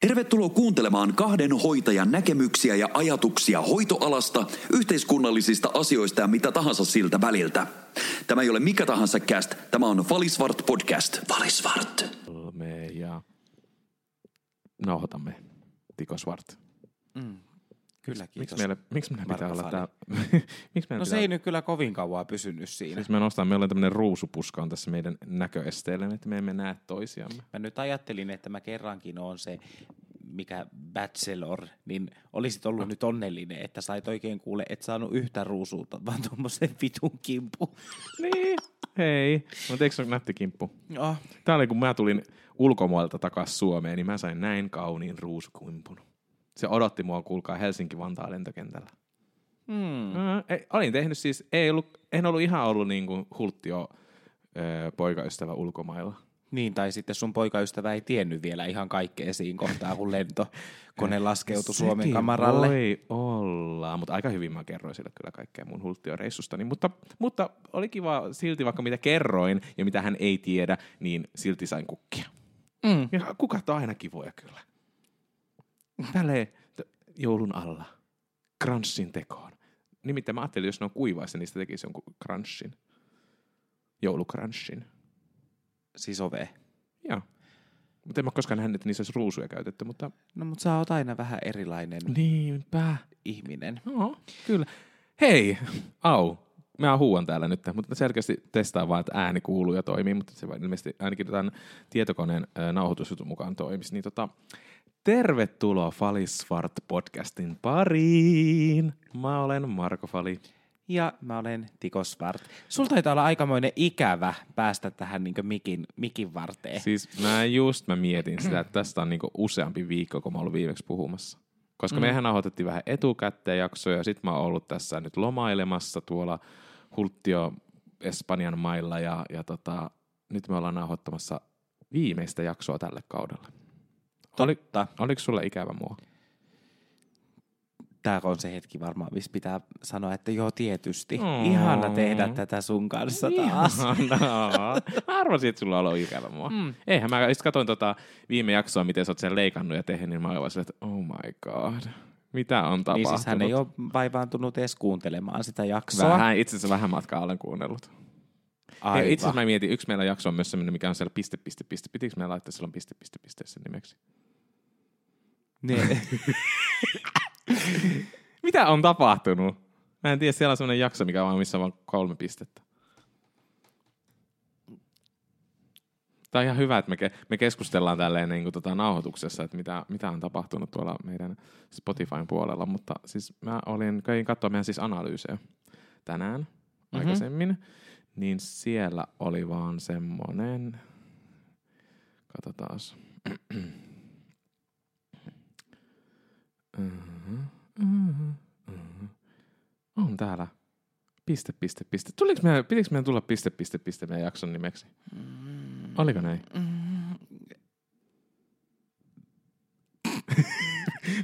Tervetuloa kuuntelemaan kahden hoitajan näkemyksiä ja ajatuksia hoitoalasta, yhteiskunnallisista asioista ja mitä tahansa siltä väliltä. Tämä ei ole mikä tahansa cast, tämä on Valisvart podcast. Valisvart. Me ja nauhoitamme Tiko Svart. Kyllä, Miksi kiitos. meillä, miksi meillä pitää olla tää... Fani. miksi No pitää... se ei nyt kyllä kovin kauan pysynyt siinä. Siis me nostaa, meillä on tämmöinen ruusupuska on tässä meidän näköesteellä, että me emme näe toisiamme. Mä nyt ajattelin, että mä kerrankin on se, mikä bachelor, niin olisit ollut nyt onnellinen, että sait oikein kuule, et saanut yhtä ruusuutta, vaan tuommoisen vitun kimpu. Niin, hei. Mutta eikö se ole nätti kimppu? Oh, Tää oli, kun mä tulin ulkomailta takaisin Suomeen, niin mä sain näin kauniin ruusukimpun. Se odotti mua, kuulkaa, Helsinki-Vantaan lentokentällä. Mm, ei, olin tehnyt siis, ei ollut, en ollut ihan ollut niin kuin hulttio ö, poikaystävä ulkomailla. Niin, tai sitten sun poikaystävä ei tiennyt vielä ihan kaikkea siinä kohtaa, kun lentokone laskeutui Suomen Sekin kamaralle. voi olla, mutta aika hyvin mä kerroin sille kyllä kaikkea mun hulttioreissustani. Mutta, mutta oli kiva silti, vaikka mitä kerroin ja mitä hän ei tiedä, niin silti sain kukkia. Mm. Ja kukat on aina kivoja kyllä. Tälleen joulun alla. Crunchin tekoon. Nimittäin mä ajattelin, jos ne on kuivaissa, niin sitä tekisi jonkun crunchin. Joulucrunchin. Siis ove. Joo. Mutta en mä koskaan nähnyt, että niissä olisi ruusuja käytetty, mutta No, mutta sä oot aina vähän erilainen niinpä. ihminen. No, kyllä. Hei, au. Mä huuan täällä nyt, mutta selkeästi testaa vaan, että ääni kuuluu ja toimii, mutta se ilmeisesti ainakin tämän tietokoneen äh, nauhoitusjutun mukaan toimisi. Niin tota, tervetuloa Falisvart podcastin pariin. Mä olen Marko Fali. Ja mä olen Tiko Svart. Sulla taitaa olla aikamoinen ikävä päästä tähän niin mikin, mikin varteen. Siis mä just mä mietin sitä, että tästä on niinku useampi viikko, kun mä ollut viimeksi puhumassa. Koska mm. mehän nauhoitettiin vähän etukäteen jaksoja ja sit mä oon ollut tässä nyt lomailemassa tuolla Hulttio Espanjan mailla ja, ja tota, nyt me ollaan nauhoittamassa viimeistä jaksoa tälle kaudelle. Oli, Totta. oliko sulle ikävä mua? Tää on se hetki varmaan, missä pitää sanoa, että joo tietysti. Mm. Ihana tehdä tätä sun kanssa taas. Ihanaa. Mä arvasin, että sulla on ollut ikävä mua. Mm. Eihän mä just katsoin tota viime jaksoa, miten sä oot sen leikannut ja tehnyt, niin mä olin että oh my god. Mitä on Niin tapahtunut? siis hän ei ole vaivaantunut edes kuuntelemaan sitä jaksoa. Vähän, itse asiassa vähän matkaa olen kuunnellut. Aivan. Itse asiassa mä mietin, yksi meillä jakso on myös sellainen, mikä on siellä piste, piste, piste. Pitikö meillä laittaa silloin piste, piste, piste sen nimeksi? Ne, Mitä on tapahtunut? Mä en tiedä, siellä on sellainen jakso, mikä on missä on vaan kolme pistettä. Tämä on ihan hyvä, että me, ke- me keskustellaan tälleen niin kuin tota nauhoituksessa, että mitä, mitä on tapahtunut tuolla meidän Spotifyn puolella, mutta siis mä olin, kävin katsoa meidän siis analyysejä tänään mm-hmm. aikaisemmin, niin siellä oli vaan semmonen, katsotaas. On täällä. Piste, piste, piste. Tuliko meidän, pitikö meidän tulla piste, piste, piste meidän jakson nimeksi? Oliko näin?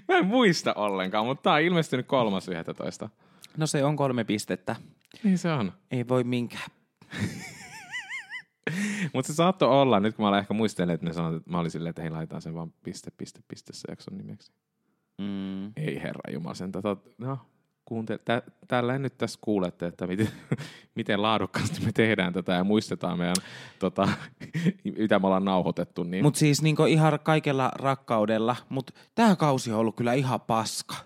Mä en muista ollenkaan, mutta tää on ilmestynyt kolmas 11. no se on kolme pistettä. Niin se on. Ei voi minkään. Mutta se saattoi olla, nyt kun mä olen ehkä muistellut, että ne sanoivat, että mä olin silleen, että hei, laitetaan sen vaan piste, piste, piste se jakson nimeksi. Mm. Ei herra Jumala sen. Tota, no, kuunte, tä, tällä nyt tässä kuulette, että miten, miten laadukkaasti me tehdään tätä ja muistetaan meidän, tota, mitä me ollaan nauhoitettu. Niin. Mutta siis niinku ihan kaikella rakkaudella, mutta tämä kausi on ollut kyllä ihan paska.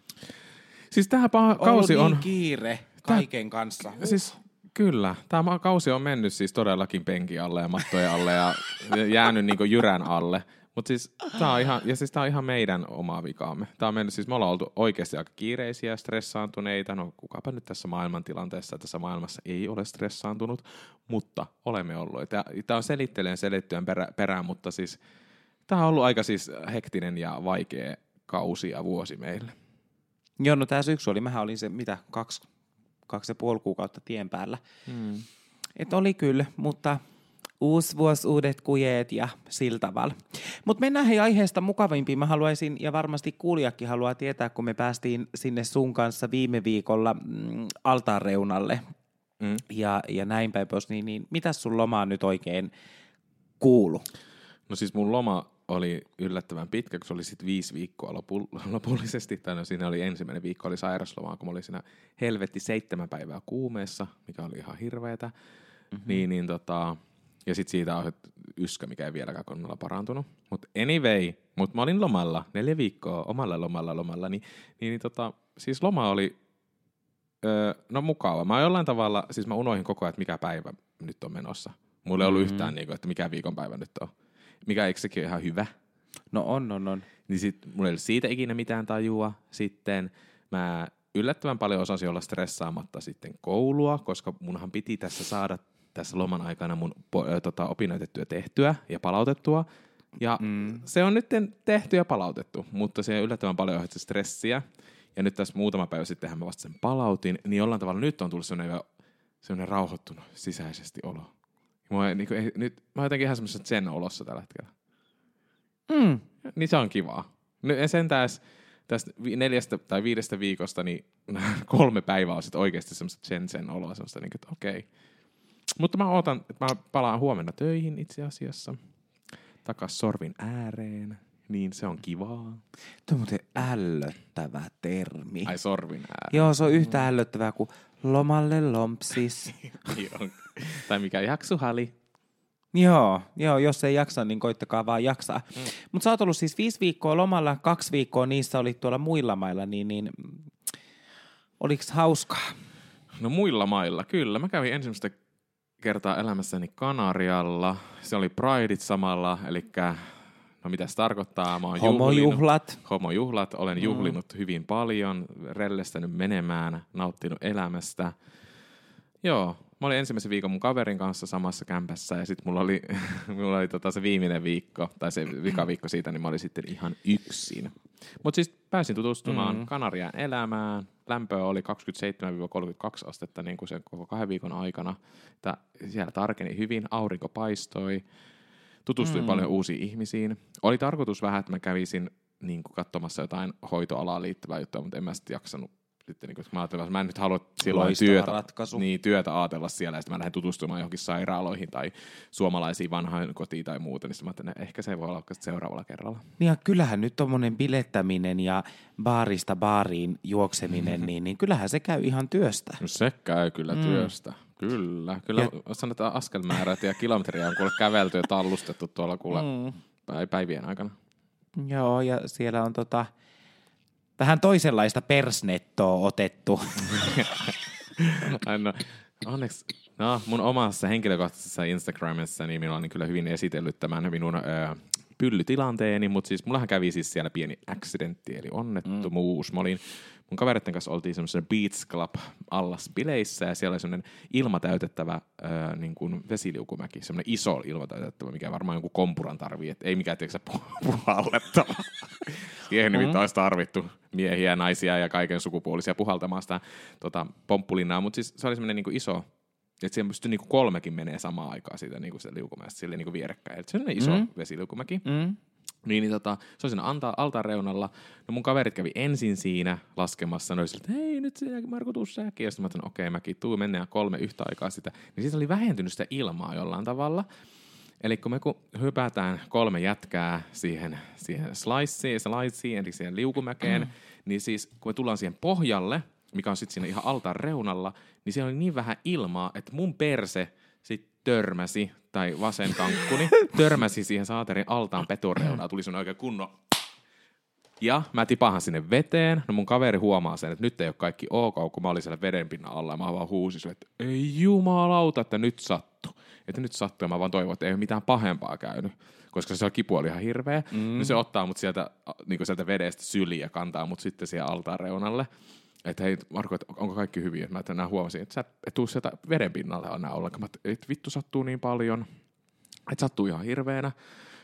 siis tämä pa- kausi ollut on... niin kiire kaiken kanssa. Siis kyllä, tämä kausi on mennyt siis todellakin penkin alle ja mattojen alle ja jäänyt niinku jyrän alle. Mutta siis tämä on ihan, ja siis on ihan meidän oma vikaamme. Tämä on mennyt, siis me ollaan oltu oikeasti aika kiireisiä, stressaantuneita. No kukapa nyt tässä maailmantilanteessa, tässä maailmassa ei ole stressaantunut, mutta olemme olleet. Tämä on selitteleen selittyen perä, perään, mutta siis tämä on ollut aika siis hektinen ja vaikea kausi ja vuosi meille. Joo, no tämä syksy oli, mähän olin se, mitä, kaksi, kaksi ja puoli kuukautta tien päällä. Hmm. Et oli kyllä, mutta uusi vuosi, uudet kujeet ja sillä tavalla. Mutta mennään hei aiheesta mukavimpiin. Mä haluaisin, ja varmasti kuulijakin haluaa tietää, kun me päästiin sinne sun kanssa viime viikolla mm, altaan reunalle Mm. ja, ja näin päin pois, niin, niin mitä sun lomaa nyt oikein kuulu? No siis mun loma oli yllättävän pitkä, kun se oli sitten viisi viikkoa lopu, lopullisesti. Tai no, siinä oli ensimmäinen viikko oli sairaslomaa, kun mä olin siinä helvetti seitsemän päivää kuumeessa, mikä oli ihan hirveetä. Mm-hmm. Niin, niin tota, ja sitten siitä on yskä, mikä ei vieläkään kunnolla parantunut. Mutta anyway, mutta mä olin lomalla, neljä viikkoa omalla lomalla lomalla, niin, niin, niin tota, siis loma oli öö, no mukava. Mä jollain tavalla, siis mä unoihin koko ajan, että mikä päivä nyt on menossa. Mulla ei ollut mm-hmm. yhtään, niin kuin, että mikä viikonpäivä nyt on. Mikä eikö sekin ole ihan hyvä? No on, on, on. Niin sit mulla ei ollut siitä ikinä mitään tajua. Sitten mä yllättävän paljon osasin olla stressaamatta sitten koulua, koska munhan piti tässä saada tässä loman aikana mun tota, opinnäytettyä tehtyä ja palautettua. Ja mm. se on nyt tehty ja palautettu, mutta se yllättävän paljon aiheutti stressiä. Ja nyt tässä muutama päivä sitten mä vasta sen palautin, niin jollain tavalla nyt on tullut sellainen, sellainen rauhoittunut sisäisesti olo. Mä, niin kuin, nyt, mä oon jotenkin ihan semmoisessa sen olossa tällä hetkellä. Mm. Niin se on kivaa. Sen täs, tästä neljästä tai viidestä viikosta, niin kolme päivää on sitten oikeasti semmoista sen sen oloa, semmoista niin, että okei. Okay. Mutta mä ootan, että mä palaan huomenna töihin itse asiassa. Takas sorvin ääreen. Niin se on kivaa. Tuo on muuten ällöttävä termi. Ai sorvin ääreen. Joo, se on yhtä ällöttävää kuin lomalle lompsis. tai mikä jaksuhali. Joo, joo, jos ei jaksa, niin koittakaa vaan jaksaa. Mm. Mutta sä oot ollut siis viisi viikkoa lomalla, kaksi viikkoa niissä oli tuolla muilla mailla, niin, niin oliko hauskaa? No muilla mailla, kyllä. Mä kävin ensimmäistä kertaa elämässäni Kanarialla. Se oli Prideit samalla, eli no mitä se tarkoittaa? Mä oon Homojuhlat. Homojuhlat. Olen mm. juhlinut hyvin paljon, rellestänyt menemään, nauttinut elämästä. Joo, mä olin ensimmäisen viikon mun kaverin kanssa samassa kämpässä ja sitten mulla oli, mulla oli tota se viimeinen viikko, tai se vikaviikko siitä, niin mä olin sitten ihan yksin. Mutta siis pääsin tutustumaan mm. Kanarian elämään. Lämpöä oli 27-32 astetta niin kuin sen koko kahden viikon aikana. Että siellä tarkeni hyvin, aurinko paistoi, tutustuin mm. paljon uusiin ihmisiin. Oli tarkoitus vähän, että mä kävisin niin kuin katsomassa jotain hoitoalaan liittyvää juttua, mutta en mä sitten jaksanut sitten niin kun mä ajattelin, että mä en nyt halua silloin työtä, ratkaisu. Niin, työtä ajatella siellä, ja sitten mä lähden tutustumaan johonkin sairaaloihin tai suomalaisiin vanhaan kotiin tai muuta, niin sitten mä ajattelin, että ehkä se voi olla seuraavalla kerralla. Niin ja kyllähän nyt tuommoinen bilettäminen ja baarista baariin juokseminen, niin, niin kyllähän se käy ihan työstä. No se käy kyllä mm. työstä. Kyllä, kyllä ja... sanotaan askelmäärät ja kilometriä on kuule kävelty ja tallustettu tuolla kuule mm. päivien aikana. Joo, ja siellä on tota, vähän toisenlaista persnettoa otettu. no, onneksi, no, mun omassa henkilökohtaisessa Instagramissa niin minulla on kyllä hyvin esitellyt tämän minun ö, pyllytilanteeni, mutta siis mullahan kävi siis siellä pieni accidentti, eli onnettomuus. Mm. Mä olin mun kavereiden kanssa oltiin semmoisessa Beats Club allas bileissä ja siellä oli semmoinen ilmatäytettävä ää, niin kuin vesiliukumäki, semmoinen iso ilmatäytettävä, mikä varmaan jonkun kompuran tarvii, et ei mikään tiedätkö puhallettava. Siihen mm-hmm. olisi tarvittu miehiä, naisia ja kaiken sukupuolisia puhaltamaan sitä tota, pomppulinnaa, mutta siis se oli semmoinen niin iso että siihen pystyy niinku kolmekin menee samaan aikaan siitä niinku se liukumäestä sille niinku vierekkäin. Et se on iso mm. vesiliukumäki. Mm. Niin, niin tota, se on siinä anta, altaan reunalla. No mun kaverit kävi ensin siinä laskemassa. Ne että hei nyt sinä Marko tuu säkin. Ja sitten mä okei okay, mäkin tuu mennään kolme yhtä aikaa sitä. Niin siitä oli vähentynyt sitä ilmaa jollain tavalla. Eli kun me kun hypätään kolme jätkää siihen, siihen sliceen, sliceen, eli siihen liukumäkeen, mm. niin siis kun me tullaan siihen pohjalle, mikä on sitten siinä ihan altaan reunalla, niin siellä oli niin vähän ilmaa, että mun perse sitten törmäsi, tai vasen kankkuni, törmäsi siihen saaterin altaan petureunaan, tuli sun oikein kunno. Ja mä tipahan sinne veteen, no mun kaveri huomaa sen, että nyt ei ole kaikki ok, kun mä olin siellä vedenpinnan alla, ja mä vaan huusin, että ei jumalauta, että nyt sattu. Että nyt sattuu, ja mä vaan toivon, että ei ole mitään pahempaa käynyt koska se kipu oli ihan hirveä. Mm. Niin se ottaa mut sieltä, niin sieltä vedestä syliin ja kantaa mut sitten siihen altaan reunalle että hei Marko, että onko kaikki hyviä? Mä tänään huomasin, että sä et tuu sieltä veden pinnalle enää ollenkaan. Mä että vittu sattuu niin paljon, että sattuu ihan hirveänä.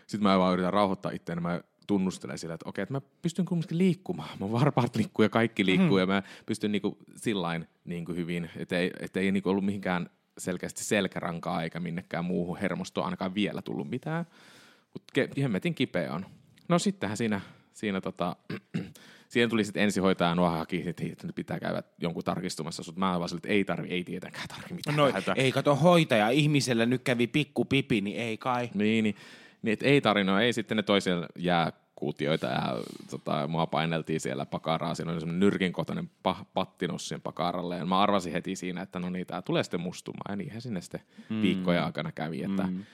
Sitten mä vaan yritän rauhoittaa itseäni, mä tunnustelen sillä, että okei, että mä pystyn kumminkin liikkumaan. Mun varpaat liikkuu ja kaikki liikkuu mm. ja mä pystyn niinku sillain niinku hyvin, että ei, et ei niinku ollut mihinkään selkeästi selkärankaa eikä minnekään muuhun hermostoon ainakaan vielä tullut mitään. Mutta ke- hemmetin kipeä on. No sittenhän siinä, siinä tota, siihen tuli sitten ensihoitaja nuo haki, että nyt pitää käydä jonkun tarkistumassa, mutta mä vaan että ei tarvi, ei tietenkään tarvi mitään. No, ei kato hoitaja, ihmisellä nyt kävi pikku pipi, niin ei kai. Niin, niin, Niin, et ei tarinoa, ei sitten ne toisille jääkuutioita ja tota, mua paineltiin siellä pakaraa. Siinä oli semmoinen nyrkinkohtainen pa- pattinos siihen pakaralle. Ja mä arvasin heti siinä, että no niin, tää tulee sitten mustumaan. Ja niinhän sinne sitten mm. viikkojen aikana kävi, että mm.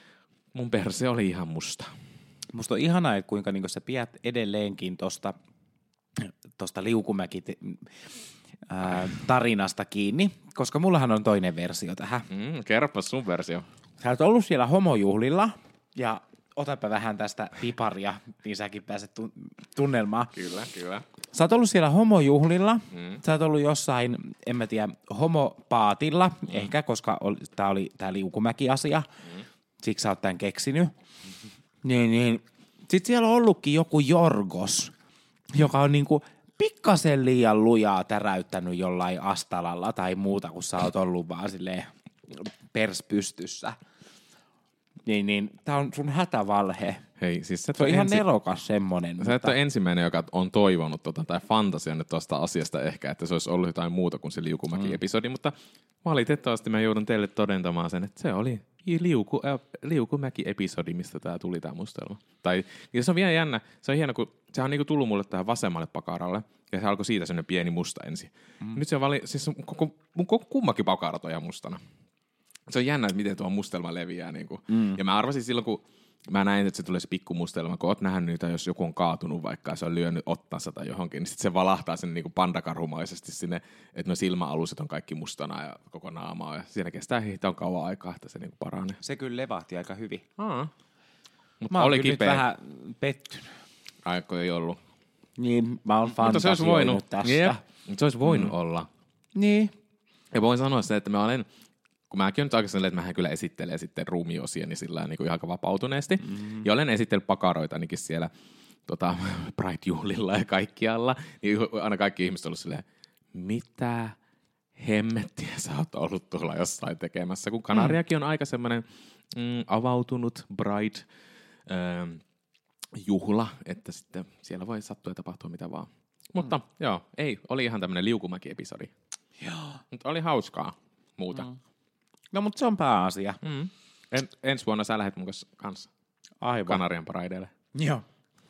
mun perse oli ihan musta. Musta on ihanaa, että kuinka niin sä pidät edelleenkin tuosta tosta liukumäki ää, tarinasta kiinni, koska mullahan on toinen versio tähän. Mm, kerropa sun versio. Sä oot ollut siellä homojuhlilla ja otapa vähän tästä piparia, niin säkin pääset tunnelmaan. Kyllä, kyllä. Sä oot ollut siellä homojuhlilla, mm. sä oot ollut jossain, en mä tiedä, homopaatilla, mm. ehkä, koska oli, tää oli tää liukumäki-asia, mm. siksi sä oot tämän keksinyt. Mm-hmm. Niin, niin. Sitten siellä on ollutkin joku Jorgos, joka on niinku pikkasen liian lujaa täräyttänyt jollain astalalla tai muuta, kun sä oot ollut vaan silleen perspystyssä. Niin, niin tää on sun hätävalhe. Hei, siis se on ihan ensi... nerokas semmonen. Sä mutta... et ole ensimmäinen, joka on toivonut tota, tai fantasioinut tuosta asiasta ehkä, että se olisi ollut jotain muuta kuin se Liukumäki-episodi, mm. mutta valitettavasti mä joudun teille todentamaan sen, että se oli liuku, äh, Liukumäki-episodi, mistä tämä tuli tämä mustelma. Tai, ja se on vielä jännä, se on hieno, kun se on niinku tullut mulle tähän vasemmalle pakaralle, ja se alkoi siitä sellainen pieni musta ensin. Mm. Nyt se on vali, siis koko, mun koko, kummakin pakarat on mustana. Se on jännä, että miten tuo mustelma leviää. Niin kuin. Mm. Ja mä arvasin silloin, kun mä näin, että se tulee se pikkumustelma, kun oot nähnyt niitä, jos joku on kaatunut vaikka se on lyönyt ottansa tai johonkin, niin sitten se valahtaa sen niin kuin pandakarumaisesti sinne, että no silmäaluset on kaikki mustana ja koko naama ja siinä kestää hitaan kauan aikaa, että se niin kuin paranee. Se kyllä levahti aika hyvin. Aa. Mutta mä oli kipeä. vähän pettynyt. Aiko ei ollut. Niin, mä oon Mutta se olisi voinut, tästä. Yeah. Se olisi voinut mm. olla. Niin. Ja voin sanoa se, että mä olen kun mäkin olen nyt aika että mähän kyllä esittelen sitten ruumiosia niin sillä niin kuin ihan vapautuneesti. Mm-hmm. Ja olen esitellyt pakaroita ainakin siellä tota, Pride-juhlilla ja kaikkialla. Niin aina kaikki ihmiset ovat silleen, mitä hemmettiä sä oot ollut tuolla jossain tekemässä. Kun Kanariakin on aika semmoinen mm, avautunut Bride ähm, juhla, että sitten siellä voi sattua ja tapahtua mitä vaan. Mutta mm. joo, ei, oli ihan tämmöinen liukumäki-episodi. Joo. Mutta oli hauskaa muuta. Mm. No, mutta se on pääasia. Mm. En, ensi vuonna sä lähdet mun kanssa Aivan. Kanarian paraideille. Joo,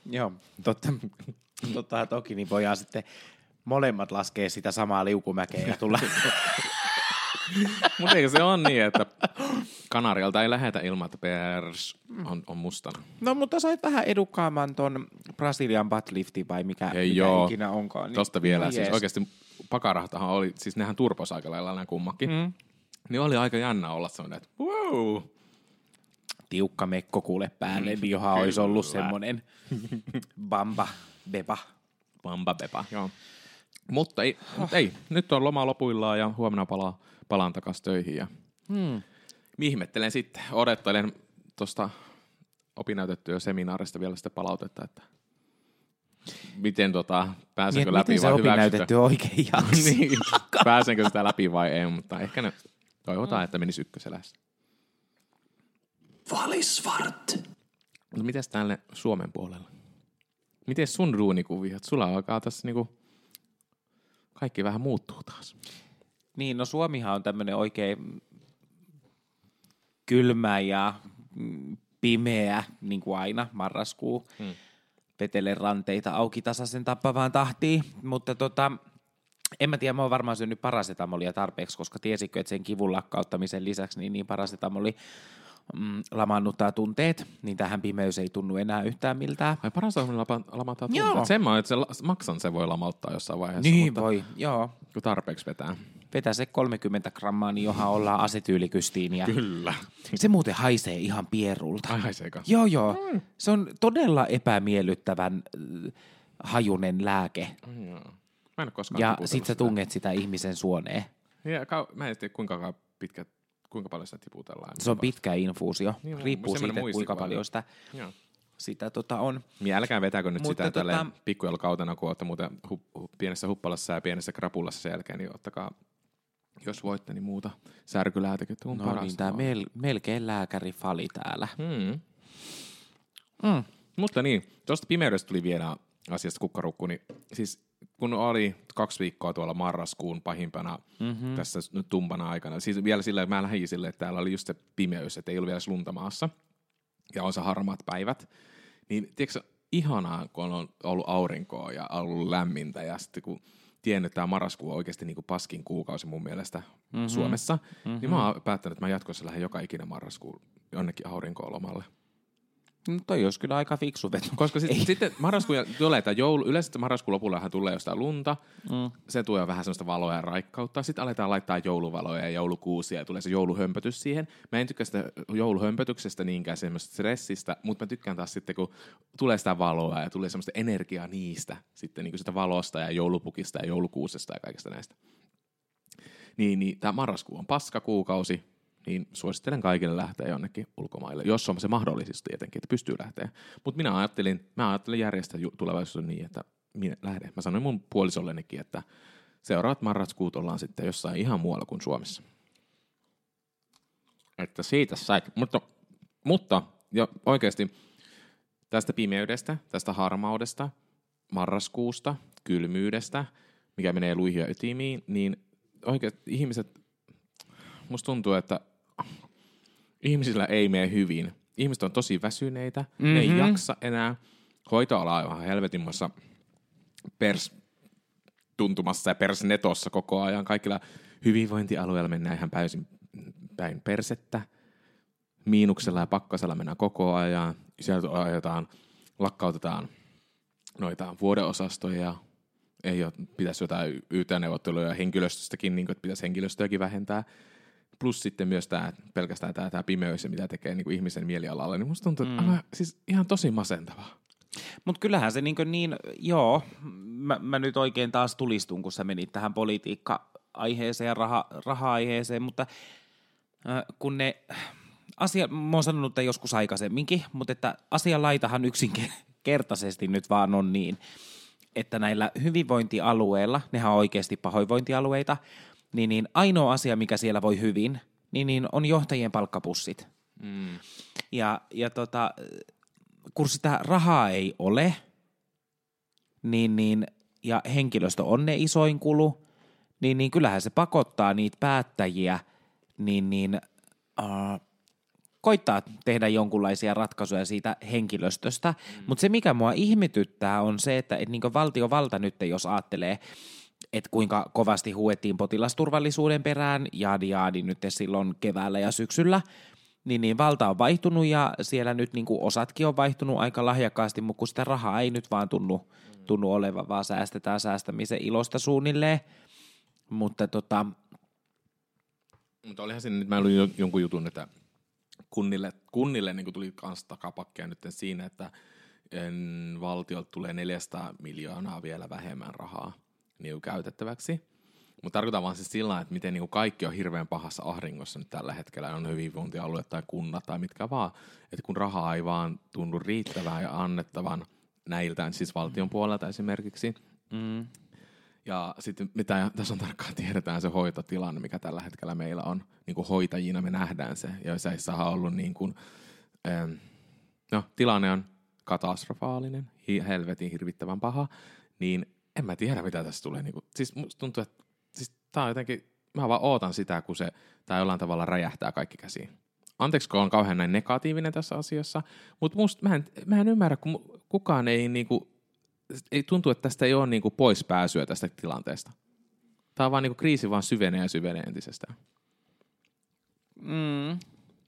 joo. Totta, totta toki, niin voidaan sitten molemmat laskea sitä samaa liukumäkeä ja tulla. Mutta eikö se on niin, että Kanarialta ei lähetä ilman, että pers on, on mustana? No mutta sait vähän edukkaamman ton Brasilian buttlifti vai mikä, Hei, mikä joo. ikinä onkaan. Niin, Tosta vielä, no siis jees. oikeasti pakarahtahan oli, siis nehän turpos aika lailla nämä kummakin. Mm. Niin oli aika jännä olla semmoinen, että wow. Tiukka mekko kuule päälle, johon olisi ollut semmoinen bamba beba. Bamba beba, joo. Mutta ei, oh. mutta ei, nyt on loma lopuillaan ja huomenna palaa, palaan takaisin töihin. Ja hmm. Ihmettelen sitten, odottelen tuosta opinnäytettyä seminaarista vielä sitä palautetta, että miten tota, pääsenkö niin, läpi miten vai hyväksytty oikein niin, pääsenkö sitä läpi vai ei, mutta ehkä ne Toivotaan, mm. että menisi ykköselässä. Valisvart. No mites tälle Suomen puolella? Miten sun ruunikuviot? Sulla alkaa tässä niinku... Kaikki vähän muuttuu taas. Niin, no Suomihan on tämmöinen oikein kylmä ja pimeä, niin kuin aina, marraskuu. Hmm. Petele ranteita auki tasaisen tappavaan tahtiin, mutta tota, en mä tiedä, mä oon varmaan syönyt parasetamolia tarpeeksi, koska tiesikö, että sen kivun lakkauttamisen lisäksi niin, niin parasetamoli mm, lamaannuttaa tunteet, niin tähän pimeys ei tunnu enää yhtään miltään. Ai parasetamoli lamauttaa tunteet? Joo. Sen mä että se maksan se voi lamauttaa jossain vaiheessa. Niin mutta voi, joo. Kun tarpeeksi vetää. Vetää se 30 grammaa, niin johan ollaan asetyylikystiin. Kyllä. Se muuten haisee ihan pierulta. Ai haiseeko? Joo, joo. Mm. Se on todella epämiellyttävän äh, hajunen lääke. Mm, joo. Mä en ole koskaan Ja sit sä tunget sitä ihmisen suoneen. Ja, ka- mä en tiedä kuinka pitkä, kuinka paljon sitä tiputellaan. Se on pitkä infuusio. Niin, Riippuu siitä, kuinka paljon sitä, sitä tota on. Niin älkää vetäkö nyt Mutta sitä tota... pikkujelkautena, kun olette muuten hu- hu- pienessä huppalassa ja pienessä krapulassa sen jälkeen, niin ottakaa jos voitte, niin muuta särkyläätekettä on no niin, tää mel- melkein lääkäri fali täällä. Mm. Mm. Mutta niin, tuosta pimeydestä tuli vielä asiasta kukkarukku, niin siis kun oli kaksi viikkoa tuolla marraskuun pahimpana mm-hmm. tässä nyt tumpana aikana, siis vielä sillä, mä lähdin sille, että täällä oli just se pimeys, että ei ollut vielä lunta maassa. ja on se harmaat päivät, niin tiedätkö, ihanaa, kun on ollut aurinkoa ja ollut lämmintä ja sitten kun tiennyt, että tämä marraskuu on oikeasti niin kuin paskin kuukausi mun mielestä mm-hmm. Suomessa, mm-hmm. niin mä oon päättänyt, että mä jatkossa lähden joka ikinen marraskuun jonnekin aurinko-lomalle. No toi olisi kyllä aika fiksu veto. Koska sit, sitten marraskuun tulee tämä joulu, yleensä marraskuun lopullahan tulee jostain lunta, mm. se tuo vähän sellaista valoa ja raikkautta, sitten aletaan laittaa jouluvaloja ja joulukuusia ja tulee se jouluhömpötys siihen. Mä en tykkää sitä jouluhömpötyksestä niinkään semmoista stressistä, mutta mä tykkään taas sitten, kun tulee sitä valoa ja tulee semmoista energiaa niistä, sitten niin kuin sitä valosta ja joulupukista ja joulukuusesta ja kaikesta näistä. Niin, niin tämä marraskuu on paskakuukausi, niin suosittelen kaikille lähteä jonnekin ulkomaille, jos on se mahdollisesti tietenkin, että pystyy lähteä. Mutta minä ajattelin, mä ajattelin järjestää tulevaisuudessa niin, että minä lähden. Mä sanoin mun puolisollenikin, että seuraavat marraskuut ollaan sitten jossain ihan muualla kuin Suomessa. Että siitä sait. Mutta, mutta jo oikeasti tästä pimeydestä, tästä harmaudesta, marraskuusta, kylmyydestä, mikä menee luihin ja ytimiin, niin oikeasti ihmiset, musta tuntuu, että ihmisillä ei mene hyvin. Ihmiset on tosi väsyneitä, mm-hmm. ne ei mhm. jaksa enää. Hoitoala on ihan helvetinmassa pers tuntumassa ja persnetossa koko ajan. Kaikilla hyvinvointialueilla mennään ihan päisin päin persettä. Miinuksella ja pakkasella mennään koko ajan. Sieltä ajetaan, lakkautetaan noita vuodeosastoja. Ei ole, pitäisi jotain YT-neuvotteluja henkilöstöstäkin, niin kuin, että pitäisi henkilöstöäkin vähentää plus sitten myös tämä, pelkästään tämä, tämä pimeys, mitä tekee niin kuin ihmisen mielialalle, niin musta tuntuu, että mm. aivan, siis ihan tosi masentavaa. Mutta kyllähän se niin, niin joo, mä, mä nyt oikein taas tulistun, kun sä menit tähän politiikka-aiheeseen ja raha, raha-aiheeseen, mutta äh, kun ne asia, mä oon sanonut että joskus aikaisemminkin, mutta että asianlaitahan yksinkertaisesti nyt vaan on niin, että näillä hyvinvointialueilla, nehän on oikeasti pahoinvointialueita, niin, niin ainoa asia, mikä siellä voi hyvin, niin, niin on johtajien palkkapussit. Mm. Ja, ja tota, kun sitä rahaa ei ole, niin, niin, ja henkilöstö on ne isoin kulu, niin, niin kyllähän se pakottaa niitä päättäjiä niin, niin, uh, koittaa tehdä jonkunlaisia ratkaisuja siitä henkilöstöstä. Mm. Mutta se, mikä mua ihmetyttää, on se, että et niin valtiovalta nyt, jos ajattelee, että kuinka kovasti huettiin potilasturvallisuuden perään, jaadi jaadi nyt silloin keväällä ja syksyllä, niin, niin valta on vaihtunut ja siellä nyt niin kuin osatkin on vaihtunut aika lahjakkaasti, mutta kun sitä rahaa ei nyt vaan tunnu, tunnu olevan, vaan säästetään säästämisen ilosta suunnilleen. Mutta tota... Mutta olihan siinä nyt, mä luin jonkun jutun, että kunnille, kunnille niin tuli kans takapakkeja nyt siinä, että valtiolta tulee 400 miljoonaa vielä vähemmän rahaa niin käytettäväksi. Mutta tarkoitan vaan siis sillä että miten niin kaikki on hirveän pahassa ahdingossa nyt tällä hetkellä, on hyvinvointialue tai kunnat tai mitkä vaan, että kun rahaa ei vaan tunnu riittävän ja annettavan näiltään, siis valtion puolelta esimerkiksi. Mm. Ja sitten mitä tässä on tarkkaan tiedetään se hoitotilanne, mikä tällä hetkellä meillä on. Niin kuin hoitajina me nähdään se, ja se ei ollut niin kuin, ähm, no tilanne on katastrofaalinen, helvetin hirvittävän paha, niin en mä tiedä, mitä tässä tulee. Niin kuin, siis musta tuntuu, että siis tää on jotenkin, mä vaan ootan sitä, kun se tai jollain tavalla räjähtää kaikki käsiin. Anteeksi, kun on kauhean näin negatiivinen tässä asiassa, mutta musta, mä, en, mä en ymmärrä, kun kukaan ei, niinku, ei tuntu, että tästä ei ole niinku pois pääsyä tästä tilanteesta. Tämä on vaan niinku kriisi vaan syvenee ja syvenee entisestään. Mm.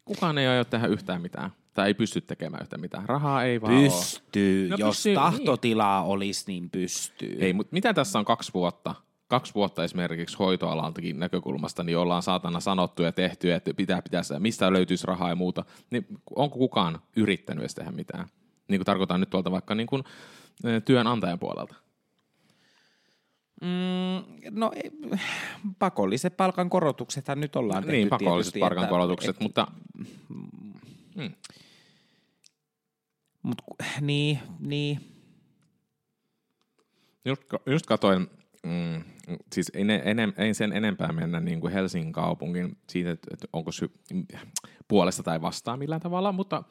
Kukaan ei aio tehdä yhtään mitään tai ei pysty tekemään yhtä mitään. Rahaa ei vaan Pystyy, no, jos pystyy, niin. tahtotilaa niin. olisi, niin pystyy. Ei, mutta mitä tässä on kaksi vuotta? Kaksi vuotta esimerkiksi hoitoalaltakin näkökulmasta, niin ollaan saatana sanottu ja tehty, että pitää pitää sitä, mistä löytyisi rahaa ja muuta. Niin onko kukaan yrittänyt edes tehdä mitään? Niin kuin tarkoitan nyt tuolta vaikka niin kuin, työnantajan puolelta. Mm, no pakolliset palkankorotuksethan nyt ollaan tehty Niin, pakolliset palkankorotukset, että, mutta... Mm. Mut, niin, niin. Just, just katoin, mm, siis ei, enem, ei sen enempää mennä niin kuin Helsingin kaupungin siitä, että onko sy- puolesta tai vastaan millään tavalla, mutta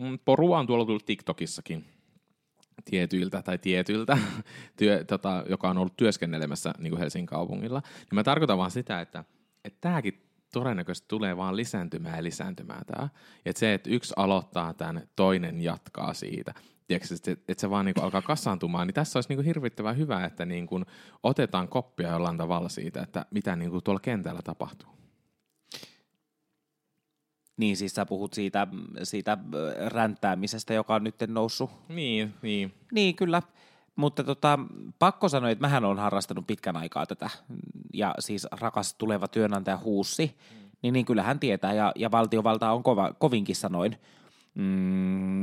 mm, porua on tuolla tullut TikTokissakin tietyiltä tai tietyiltä, työ, tota, joka on ollut työskennelemässä niin kuin Helsingin kaupungilla. Niin mä tarkoitan vaan sitä, että, että tämäkin todennäköisesti tulee vaan lisääntymään ja lisääntymään tämä. Ja se, että yksi aloittaa tämän, toinen jatkaa siitä. Tiedätkö, että, että se vaan niin kuin alkaa kassaantumaan, niin tässä olisi niin kuin hirvittävän hyvä, että niin kuin otetaan koppia jollain tavalla siitä, että mitä niin kuin tuolla kentällä tapahtuu. Niin siis sä puhut siitä, siitä ränttäämisestä, joka on nyt noussut. Niin, niin. Niin, kyllä. Mutta tota, pakko sanoa, että mähän on harrastanut pitkän aikaa tätä. Ja siis rakas tuleva työnantaja Huussi, mm. niin, niin kyllähän tietää. Ja, ja valtiovalta on kova, kovinkin sanoin mm,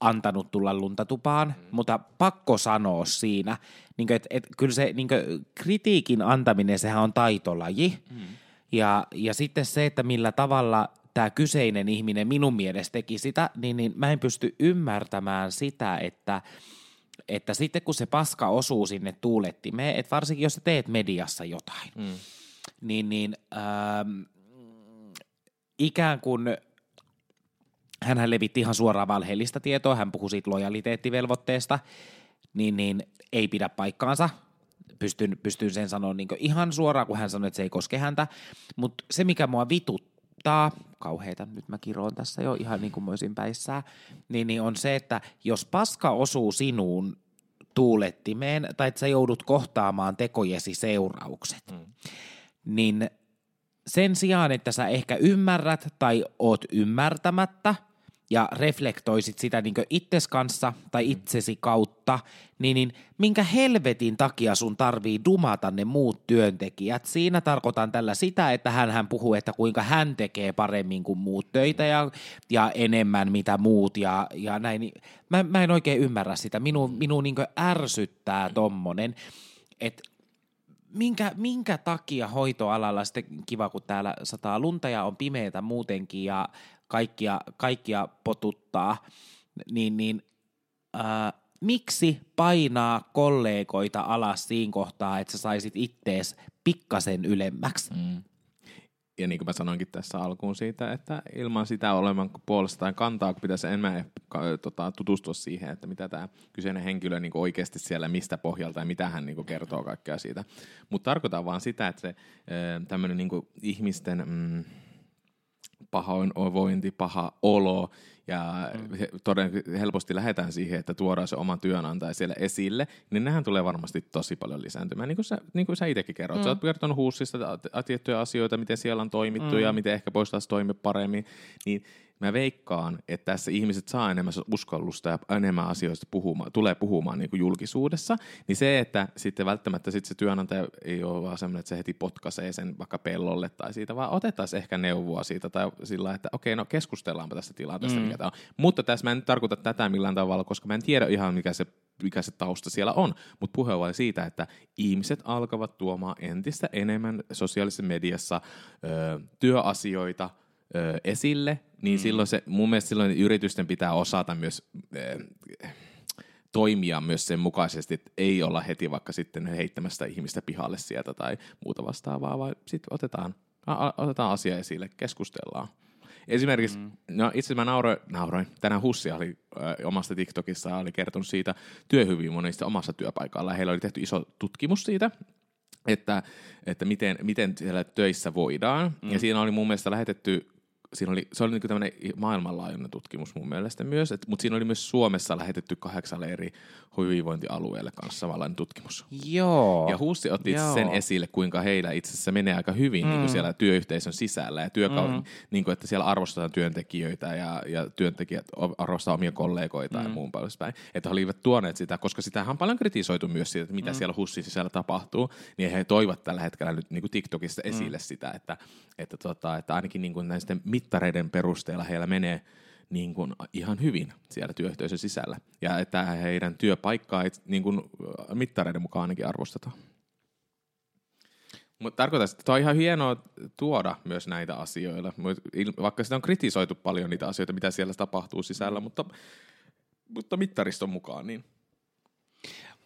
antanut tulla luntatupaan. Mm. Mutta pakko sanoa siinä, niin että et, kyllä se niin kritiikin antaminen, sehän on taitolaji. Mm. Ja, ja sitten se, että millä tavalla tämä kyseinen ihminen minun mielestä teki sitä, niin, niin mä en pysty ymmärtämään sitä, että, että sitten kun se paska osuu sinne tuulettimeen, että varsinkin jos sä teet mediassa jotain, mm. niin, niin ähm, ikään kuin hän levitti ihan suoraan valheellista tietoa, hän puhui siitä lojaliteettivelvoitteesta, niin, niin ei pidä paikkaansa. Pystyn, pystyn sen sanoa niin ihan suoraan, kun hän sanoi, että se ei koske häntä. Mutta se, mikä mua vituttaa, vituttaa, kauheita, nyt mä kiroon tässä jo ihan niin kuin mä olisin päissään, niin, niin on se, että jos paska osuu sinuun tuulettimeen, tai että sä joudut kohtaamaan tekojesi seuraukset, mm. niin sen sijaan, että sä ehkä ymmärrät tai oot ymmärtämättä – ja reflektoisit sitä niin itses kanssa tai mm. itsesi kautta, niin, niin minkä helvetin takia sun tarvii dumata ne muut työntekijät? Siinä tarkoitan tällä sitä, että hän, hän puhuu, että kuinka hän tekee paremmin kuin muut töitä ja, ja enemmän mitä muut ja, ja näin. Mä, mä en oikein ymmärrä sitä. Minu, minu niin ärsyttää tommonen, että minkä, minkä takia hoitoalalla sitten kiva, kun täällä sataa lunta ja on pimeätä muutenkin ja kaikkia, kaikkia potuttaa, niin, niin ää, miksi painaa kollegoita alas siinä kohtaa, että sä saisit ittees pikkasen ylemmäksi? Mm. Ja niin kuin mä sanoinkin tässä alkuun siitä, että ilman sitä olevan puolestaan kantaa, kun pitäisi enemmän tota, tutustua siihen, että mitä tämä kyseinen henkilö niin oikeasti siellä, mistä pohjalta ja mitä hän niin kertoo kaikkea siitä. Mutta tarkoitan vaan sitä, että se tämmöinen niin ihmisten... Mm, pahoinvointi, paha olo ja mm. toden, helposti lähdetään siihen, että tuodaan se oma työnantaja siellä esille, niin nehän tulee varmasti tosi paljon lisääntymään. Niin kuin sä, niin kuin sä itsekin kerrot. Mm. Sä oot kertonut huussista tiettyjä asioita, miten siellä on toimittu mm. ja miten ehkä voisi toimia paremmin. Niin mä veikkaan, että tässä ihmiset saa enemmän uskallusta ja enemmän asioista puhumaan, tulee puhumaan niin kuin julkisuudessa, niin se, että sitten välttämättä sitten se työnantaja ei ole vaan semmoinen, että se heti potkaisee sen vaikka pellolle tai siitä, vaan otettaisiin ehkä neuvoa siitä tai sillä, että okei, no keskustellaanpa tästä tilanteesta, mm. mikä tämä on. Mutta tässä mä en tarkoita tätä millään tavalla, koska mä en tiedä ihan mikä se mikä se tausta siellä on, mutta puhe on siitä, että ihmiset alkavat tuomaan entistä enemmän sosiaalisessa mediassa ö, työasioita ö, esille, niin mm. silloin se, mun mielestä silloin yritysten pitää osata myös äh, toimia myös sen mukaisesti, että ei olla heti vaikka sitten heittämästä ihmistä pihalle sieltä tai muuta vastaavaa, vaan sitten otetaan, otetaan asia esille, keskustellaan. Esimerkiksi, mm. no itse mä nauroin, nauroin. tänään Hussi oli ö, omasta TikTokissa oli kertonut siitä työhyvinvoinnista omassa työpaikalla. Heillä oli tehty iso tutkimus siitä, että, että miten, miten siellä töissä voidaan. Mm. Ja siinä oli mun mielestä lähetetty siinä oli, se oli niin tämmöinen maailmanlaajuinen tutkimus mun mielestä myös, et, mutta siinä oli myös Suomessa lähetetty kahdeksalle eri hyvinvointialueelle kanssa samanlainen tutkimus. Joo. Ja Huussi otti Joo. sen esille, kuinka heillä itse asiassa menee aika hyvin mm. niin kuin siellä työyhteisön sisällä ja työkauden, mm. niin kuin, että siellä arvostetaan työntekijöitä ja, ja työntekijät arvostavat omia kollegoita mm. ja muun päin. Että he olivat tuoneet sitä, koska sitähän on paljon kritisoitu myös siitä, että mitä mm. siellä Hussin sisällä tapahtuu, niin he toivat tällä hetkellä nyt niin kuin TikTokissa esille mm. sitä, että, että, tota, että ainakin niin kuin näisten mittareiden perusteella heillä menee niin kuin ihan hyvin siellä työyhteisön sisällä. Ja että heidän työpaikkaa niin kuin mittareiden mukaan ainakin arvostetaan. Mutta tarkoitan, että on ihan hienoa tuoda myös näitä asioita, vaikka sitä on kritisoitu paljon niitä asioita, mitä siellä tapahtuu sisällä, mutta, mutta mittariston mukaan niin.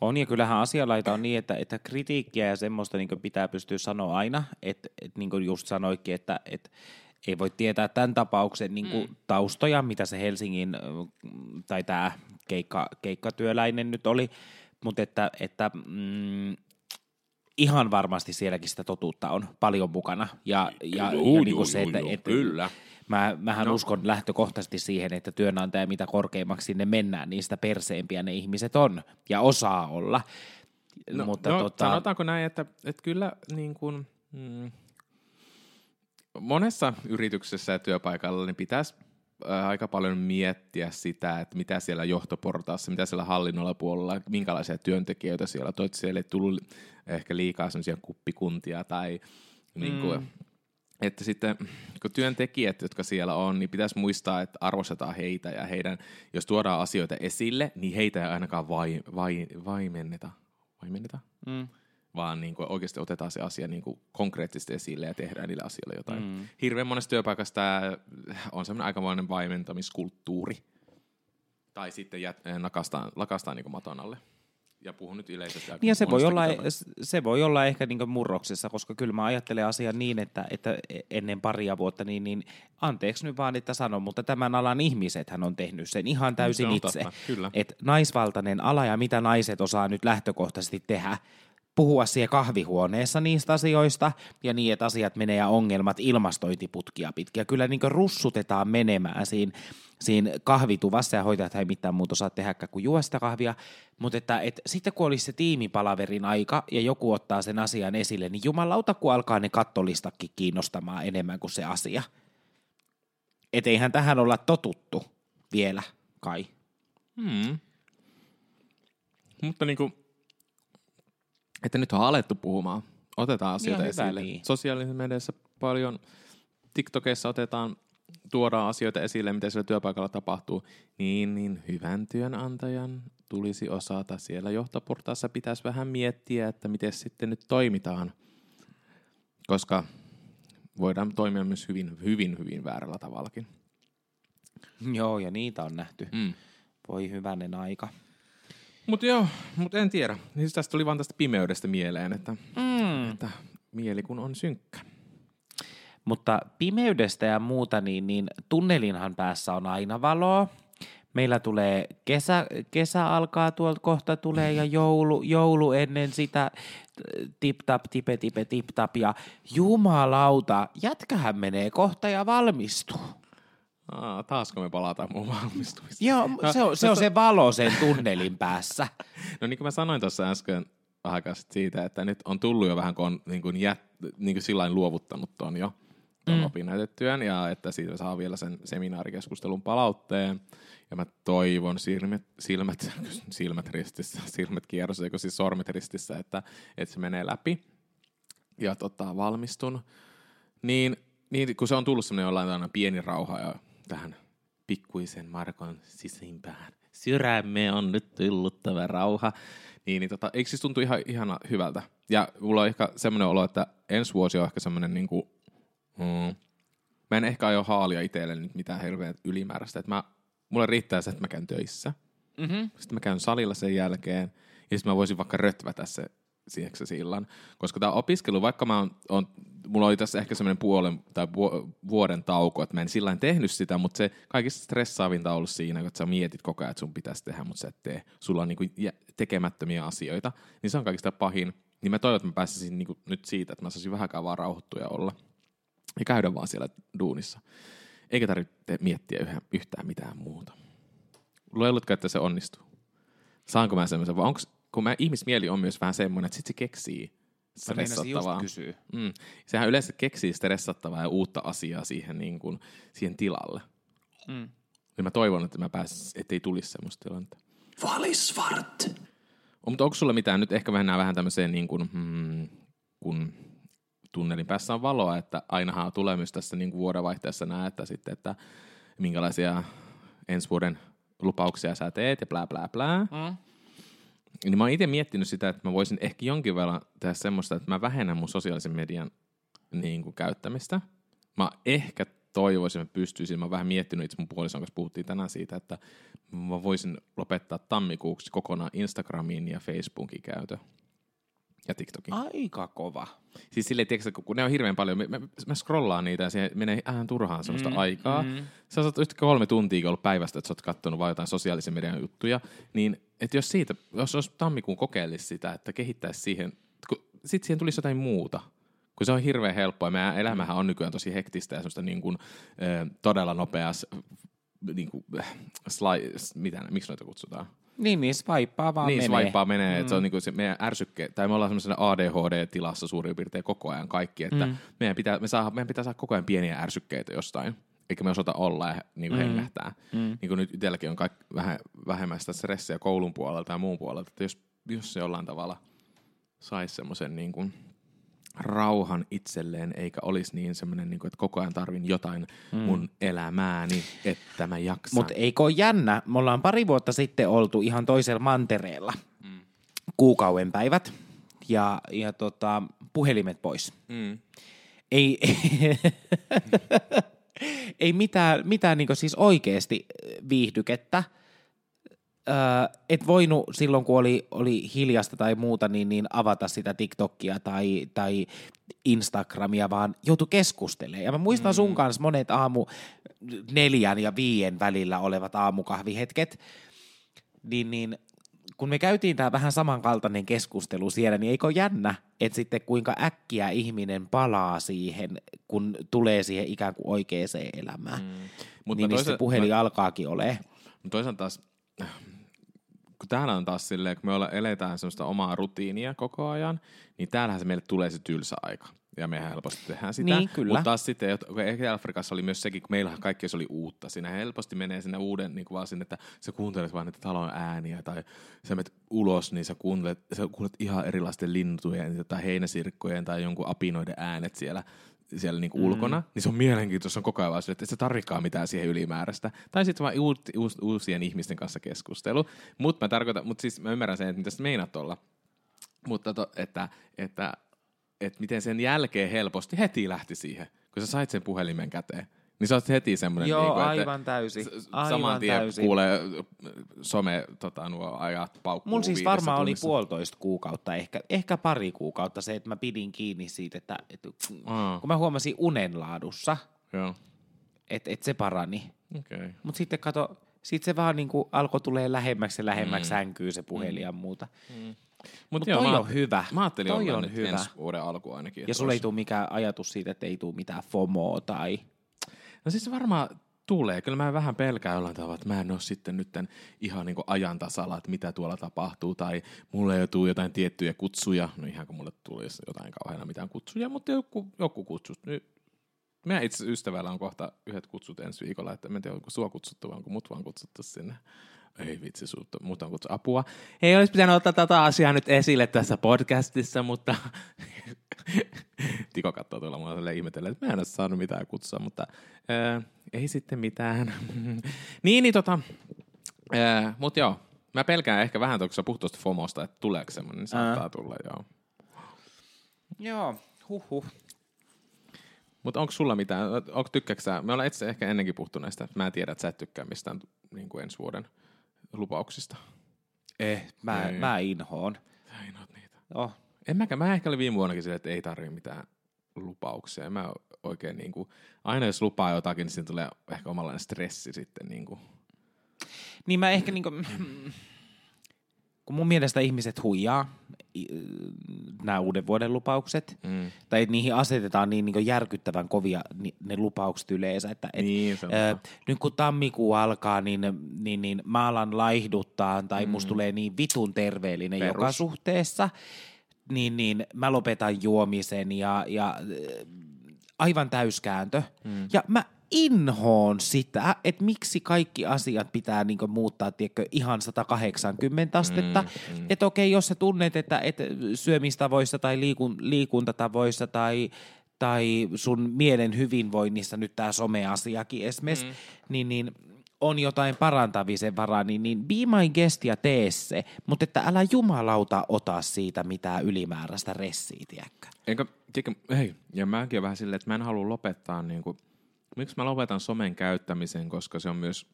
On ja kyllähän asialaita on niin, että, että kritiikkiä ja semmoista niin pitää pystyä sanoa aina, että, että niin kuin just sanoikin, että, että ei voi tietää tämän tapauksen niin kuin mm. taustoja, mitä se Helsingin tai tämä keikka, keikkatyöläinen nyt oli, mutta että, että mm, ihan varmasti sielläkin sitä totuutta on paljon mukana. Ja, ja, Juu, ja niin kuin se, että, juu, että kyllä. Mä, mähän no. uskon lähtökohtaisesti siihen, että työnantaja mitä korkeimmaksi sinne mennään, niin sitä perseempiä ne ihmiset on ja osaa olla. No, Mutta no, tota, sanotaanko näin, että, että kyllä niin kuin, mm, monessa yrityksessä ja työpaikalla niin pitäisi ää, aika paljon miettiä sitä, että mitä siellä johtoportaassa, mitä siellä hallinnolla puolella, minkälaisia työntekijöitä siellä on. Toivottavasti siellä ei tullut ehkä liikaa sellaisia kuppikuntia tai niin kuin, Mm. että sitten kun työntekijät, jotka siellä on, niin pitäisi muistaa, että arvostetaan heitä ja heidän, jos tuodaan asioita esille, niin heitä ei ainakaan vai, vai, vaimenneta. Vaimenneta? mm, vaan niin kuin oikeasti otetaan se asia niin kuin konkreettisesti esille ja tehdään niille asioille jotain. Mm. mm. Hirveän monessa työpaikassa tämä on semmoinen aikamoinen vaimentamiskulttuuri. Tai sitten jät, nakastaan, lakastaan niin kuin maton alle. Ja puhun nyt yleisesti. Niin ja se voi, olla, se voi olla ehkä niin murroksessa, koska kyllä mä ajattelen asian niin, että, että ennen paria vuotta, niin, niin anteeksi nyt vaan, että sanon, mutta tämän alan ihmiset hän on tehnyt sen ihan täysin Se itse. totta, kyllä. Et naisvaltainen ala ja mitä naiset osaa nyt lähtökohtaisesti tehdä, puhua siellä kahvihuoneessa niistä asioista ja niin, että asiat menee ja ongelmat ilmastointiputkia pitkiä. Kyllä niin russutetaan menemään siinä, siinä kahvituvassa ja hoitajat ei mitään muuta osaa tehdä kuin juoda sitä kahvia. Mutta että, et, sitten kun olisi se tiimipalaverin aika ja joku ottaa sen asian esille, niin jumalauta kun alkaa ne kattolistakin kiinnostamaan enemmän kuin se asia. Et eihän tähän olla totuttu vielä kai. Hmm. Mutta niin kuin, että nyt on alettu puhumaan. Otetaan asioita hyvä esille. niin. Sosiaalisessa mediassa paljon, TikTokissa otetaan, tuodaan asioita esille, mitä siellä työpaikalla tapahtuu. Niin, niin hyvän työnantajan tulisi osata. Siellä johtoportaassa pitäisi vähän miettiä, että miten sitten nyt toimitaan. Koska voidaan toimia myös hyvin, hyvin, hyvin väärällä tavallakin. Joo, ja niitä on nähty. Mm. Voi hyvänen aika. Mutta joo, mutta en tiedä. Siis tästä tuli vaan tästä pimeydestä mieleen, että, Mm. että mieli kun on synkkä. Mutta pimeydestä ja muuta, niin, niin tunnelinhan päässä on aina valoa. Meillä tulee kesä, kesä alkaa tuolta kohta tulee ja joulu, joulu ennen sitä tip tap tipe tipe tip tap ja jumalauta, jätkähän menee kohta ja valmistuu. Aa, taasko me palataan mun valmistumista? Joo, se on se, on se valo sen tunnelin päässä. No niin kuin mä sanoin tuossa äsken sit siitä, että nyt on tullut jo vähän, kun on niin kuin jät, niin kuin sillain luovuttanut ton jo ton mm. opinnäytetyön ja että siitä saa vielä sen seminaarikeskustelun palautteen. Ja mä toivon silmät, silmät, silmät ristissä, silmät kierrossa, eikö siis sormet ristissä, että, että se menee läpi ja tota, valmistun. Niin, niin kun se on tullut semmoinen jollain pieni rauha ja tähän pikkuisen Markon sisimpään sydämeen on nyt tullut tämä rauha. Niin, niin tota, eikö siis tuntu ihan, ihana hyvältä? Ja mulla on ehkä semmoinen olo, että ensi vuosi on ehkä semmoinen niin kuin, mm, mä en ehkä aio haalia itselleni nyt mitään hirveän ylimääräistä. Että mä, mulle riittää se, että mä käyn töissä. Mm-hmm. Sitten mä käyn salilla sen jälkeen. Ja sitten mä voisin vaikka rötvätä se siihen se illan. Koska tämä opiskelu, vaikka mä oon, on, mulla oli tässä ehkä semmoinen puolen tai vu- vuoden tauko, että mä en sillä tehnyt sitä, mutta se kaikista stressaavinta on ollut siinä, kun sä mietit koko ajan, että sun pitäisi tehdä, mutta sä et tee. Sulla on niinku tekemättömiä asioita, niin se on kaikista pahin. Niin mä toivon, että mä pääsisin niinku nyt siitä, että mä saisin vähänkään vaan rauhoittua ja olla. Ja käydä vaan siellä duunissa. Eikä tarvitse miettiä yhä, yhtään mitään muuta. Luuletko, että se onnistuu? Saanko mä semmoisen, vai onko, kun mä, ihmismieli on myös vähän semmoinen, että sit se keksii stressattavaa. kysyä. Mm. Sehän yleensä keksii stressattavaa ja uutta asiaa siihen, niin kuin, siihen tilalle. Mm. Niin mä toivon, että mä pääsis, ettei tulisi semmoista tilannetta. Valisvart. On, mutta onko sulla mitään, nyt ehkä mennään vähän tämmöiseen niin kuin, hmm, kun tunnelin päässä on valoa, että ainahan tulee myös tässä niin kuin vuodenvaihteessa näe, että sitten, että minkälaisia ensi vuoden lupauksia sä teet ja blää blää blää. Mm. Niin mä oon itse miettinyt sitä, että mä voisin ehkä jonkin verran tehdä semmoista, että mä vähennän mun sosiaalisen median niin kuin, käyttämistä. Mä ehkä toivoisin, että pystyisin, mä oon vähän miettinyt itse mun puolison kanssa, puhuttiin tänään siitä, että mä voisin lopettaa tammikuuksi kokonaan Instagramiin ja Facebookin käytö. Ja TikTokin. Aika kova. Siis silleen, tiedätkö, kun- ne on hirveän paljon, mä, mä, scrollaan niitä ja siihen menee ihan turhaan semmoista mm, aikaa. Mm. Sä oot yhtä kolme tuntia ollut päivästä, että sä oot kattonut vain jotain sosiaalisen median juttuja, niin että jos siitä, jos olisi tammikuun kokeilisi sitä, että kehittäisi siihen, kun sit siihen tulisi jotain muuta. Kun se on hirveän helppoa. Meidän elämähän on nykyään tosi hektistä ja semmoista niin kuin, ö, todella nopeas, niin kuin, sli, mitä, miksi noita kutsutaan? Niin, niin swipea vaan niin, menee. swipea menee. Mm. Että se on niin kuin se meidän ärsykke, tai me ollaan semmoisena ADHD-tilassa suurin piirtein koko ajan kaikki, että mm. meidän, pitää, me saa, meidän pitää saada koko ajan pieniä ärsykkeitä jostain eikä me osata olla ja niin kuin mm. hengähtää. Mm. Niin kuin nyt itselläkin on kaik, vähän vähemmän sitä stressiä koulun puolelta ja muun puolelta, että jos, jos se jollain tavalla saisi semmoisen niin kuin rauhan itselleen, eikä olisi niin semmoinen, niin kuin, että koko ajan tarvin jotain mm. mun elämääni, että mä jaksan. Mutta eikö ole jännä? Me ollaan pari vuotta sitten oltu ihan toisella mantereella. Mm. Kuukauden päivät ja, ja tota, puhelimet pois. Mm. Ei, ei mitään, mitään niin siis oikeasti viihdykettä. Öö, et voinut silloin, kun oli, oli hiljasta tai muuta, niin, niin avata sitä TikTokia tai, tai Instagramia, vaan joutui keskustelemaan. Ja mä muistan mm. sun kanssa monet aamu neljän ja viien välillä olevat aamukahvihetket, niin, niin kun me käytiin tämä vähän samankaltainen keskustelu siellä, niin eikö jännä, että sitten kuinka äkkiä ihminen palaa siihen, kun tulee siihen ikään kuin oikeaan elämään. Mm. Mut niin, se puhelin mä, alkaakin ole. Toisaalta taas, kun täällä on taas silleen, kun me olla, eletään sellaista omaa rutiinia koko ajan, niin täällähän se meille tulee se tylsä aika ja me helposti tehdään sitä. Niin, kyllä. Mutta taas sitten, Etelä-Afrikassa oli myös sekin, kun meillähän kaikki se oli uutta. Siinä helposti menee sinne uuden, niin kuin vaan sinne, että sä kuuntelet vaan niitä talon ääniä tai sä menet ulos, niin sä kuuntelet, sä kuulet ihan erilaisten lintujen tai heinäsirkkojen tai jonkun apinoiden äänet siellä siellä niinku mm. ulkona, niin se on mielenkiintoista, on koko ajan vaan että se tarvikaan mitään siihen ylimääräistä. Tai sitten vaan uut, uus, uusien ihmisten kanssa keskustelu. Mutta mä tarkoitan, mutta siis mä ymmärrän sen, että mitä sä meinaat olla. Mutta to, että, että että miten sen jälkeen helposti heti lähti siihen, kun sä sait sen puhelimen käteen. Niin sä oot heti semmoinen, Joo, niin kuin, aivan täysin. Aivan saman tien täysin. kuulee some tota, nuo ajat paukkuu Mulla siis varmaan oli puolitoista kuukautta, ehkä, ehkä pari kuukautta se, että mä pidin kiinni siitä, että, että Aa. kun mä huomasin unenlaadussa, että et se parani. Okay. Mutta sitten kato, sit se vaan niinku alkoi tulee lähemmäksi ja lähemmäksi mm. sänkyy se puhelin mm. ja muuta. Mm. Mutta Mut toi joo, on hyvä. Mä ajattelin toi on hyvä. ensi vuoden alku ainakin. Ja sulla ei tule mikään ajatus siitä, että ei tule mitään FOMOa tai... No siis varmaan tulee. Kyllä mä vähän pelkään jollain tavalla, että mä en ole sitten nyt ihan niin ajan tasalla, että mitä tuolla tapahtuu, tai mulle ei tule jotain tiettyjä kutsuja, no ihan kun mulle tulisi jotain kauheana mitään kutsuja, mutta joku, joku kutsut. Nyt meidän itse ystävällä on kohta yhdet kutsut ensi viikolla, että en tiedä, onko sua kutsuttu, vai onko mut vaan kutsuttu sinne ei vitsi, muuta kuin apua. Ei olisi pitänyt ottaa tätä asiaa nyt esille tässä podcastissa, mutta Tiko katsoo tuolla mua ihmetellä, että mä en ole saanut mitään kutsua, mutta ää, ei sitten mitään. niin, niin tota, mutta joo, mä pelkään ehkä vähän tuossa puhtoista FOMOsta, että tuleeko semmoinen, niin saattaa Ää. tulla, joo. Joo, huh. Mutta onko sulla mitään, onko tykkääksä, me ollaan itse ehkä ennenkin puhuttu näistä, mä en tiedä, että sä et tykkää mistään niin kuin ensi vuoden lupauksista? Eh, mä, ei. mä inhoon. Sä inhoat niitä. Oh. En mäkään, mä ehkä olin viime vuonnakin sille, että ei tarvi mitään lupauksia. Mä oikein niin kuin, aina jos lupaa jotakin, niin siinä tulee ehkä omanlainen stressi sitten. Niin, kuin. niin mä ehkä niin kuin, kun mun mielestä ihmiset huijaa nämä uuden vuoden lupaukset, mm. tai niihin asetetaan niin, niin järkyttävän kovia ne lupaukset yleensä, että et, niin, äh, nyt kun tammikuu alkaa, niin, niin, niin mä alan laihduttaa, tai mm. musta tulee niin vitun terveellinen Perus. joka suhteessa, niin, niin mä lopetan juomisen ja, ja aivan täyskääntö. Mm. Ja mä inhoon sitä, että miksi kaikki asiat pitää niin muuttaa tiedätkö, ihan 180 astetta. Mm, mm. Että okei, jos sä tunnet, että, että syömistavoissa tai liikun, liikuntatavoissa tai, tai sun mielen hyvinvoinnissa nyt tämä someasiakin esimerkiksi, mm. niin, niin on jotain parantamisen varaa, niin, niin be my guest ja tee se, mutta että älä jumalauta ota siitä mitään ylimääräistä ressiä, tiedätkö? Enkä, tiedätkö, hei, ja mäkin vähän silleen, että mä en halua lopettaa niin kuin – miksi mä lopetan somen käyttämisen, koska se on myös,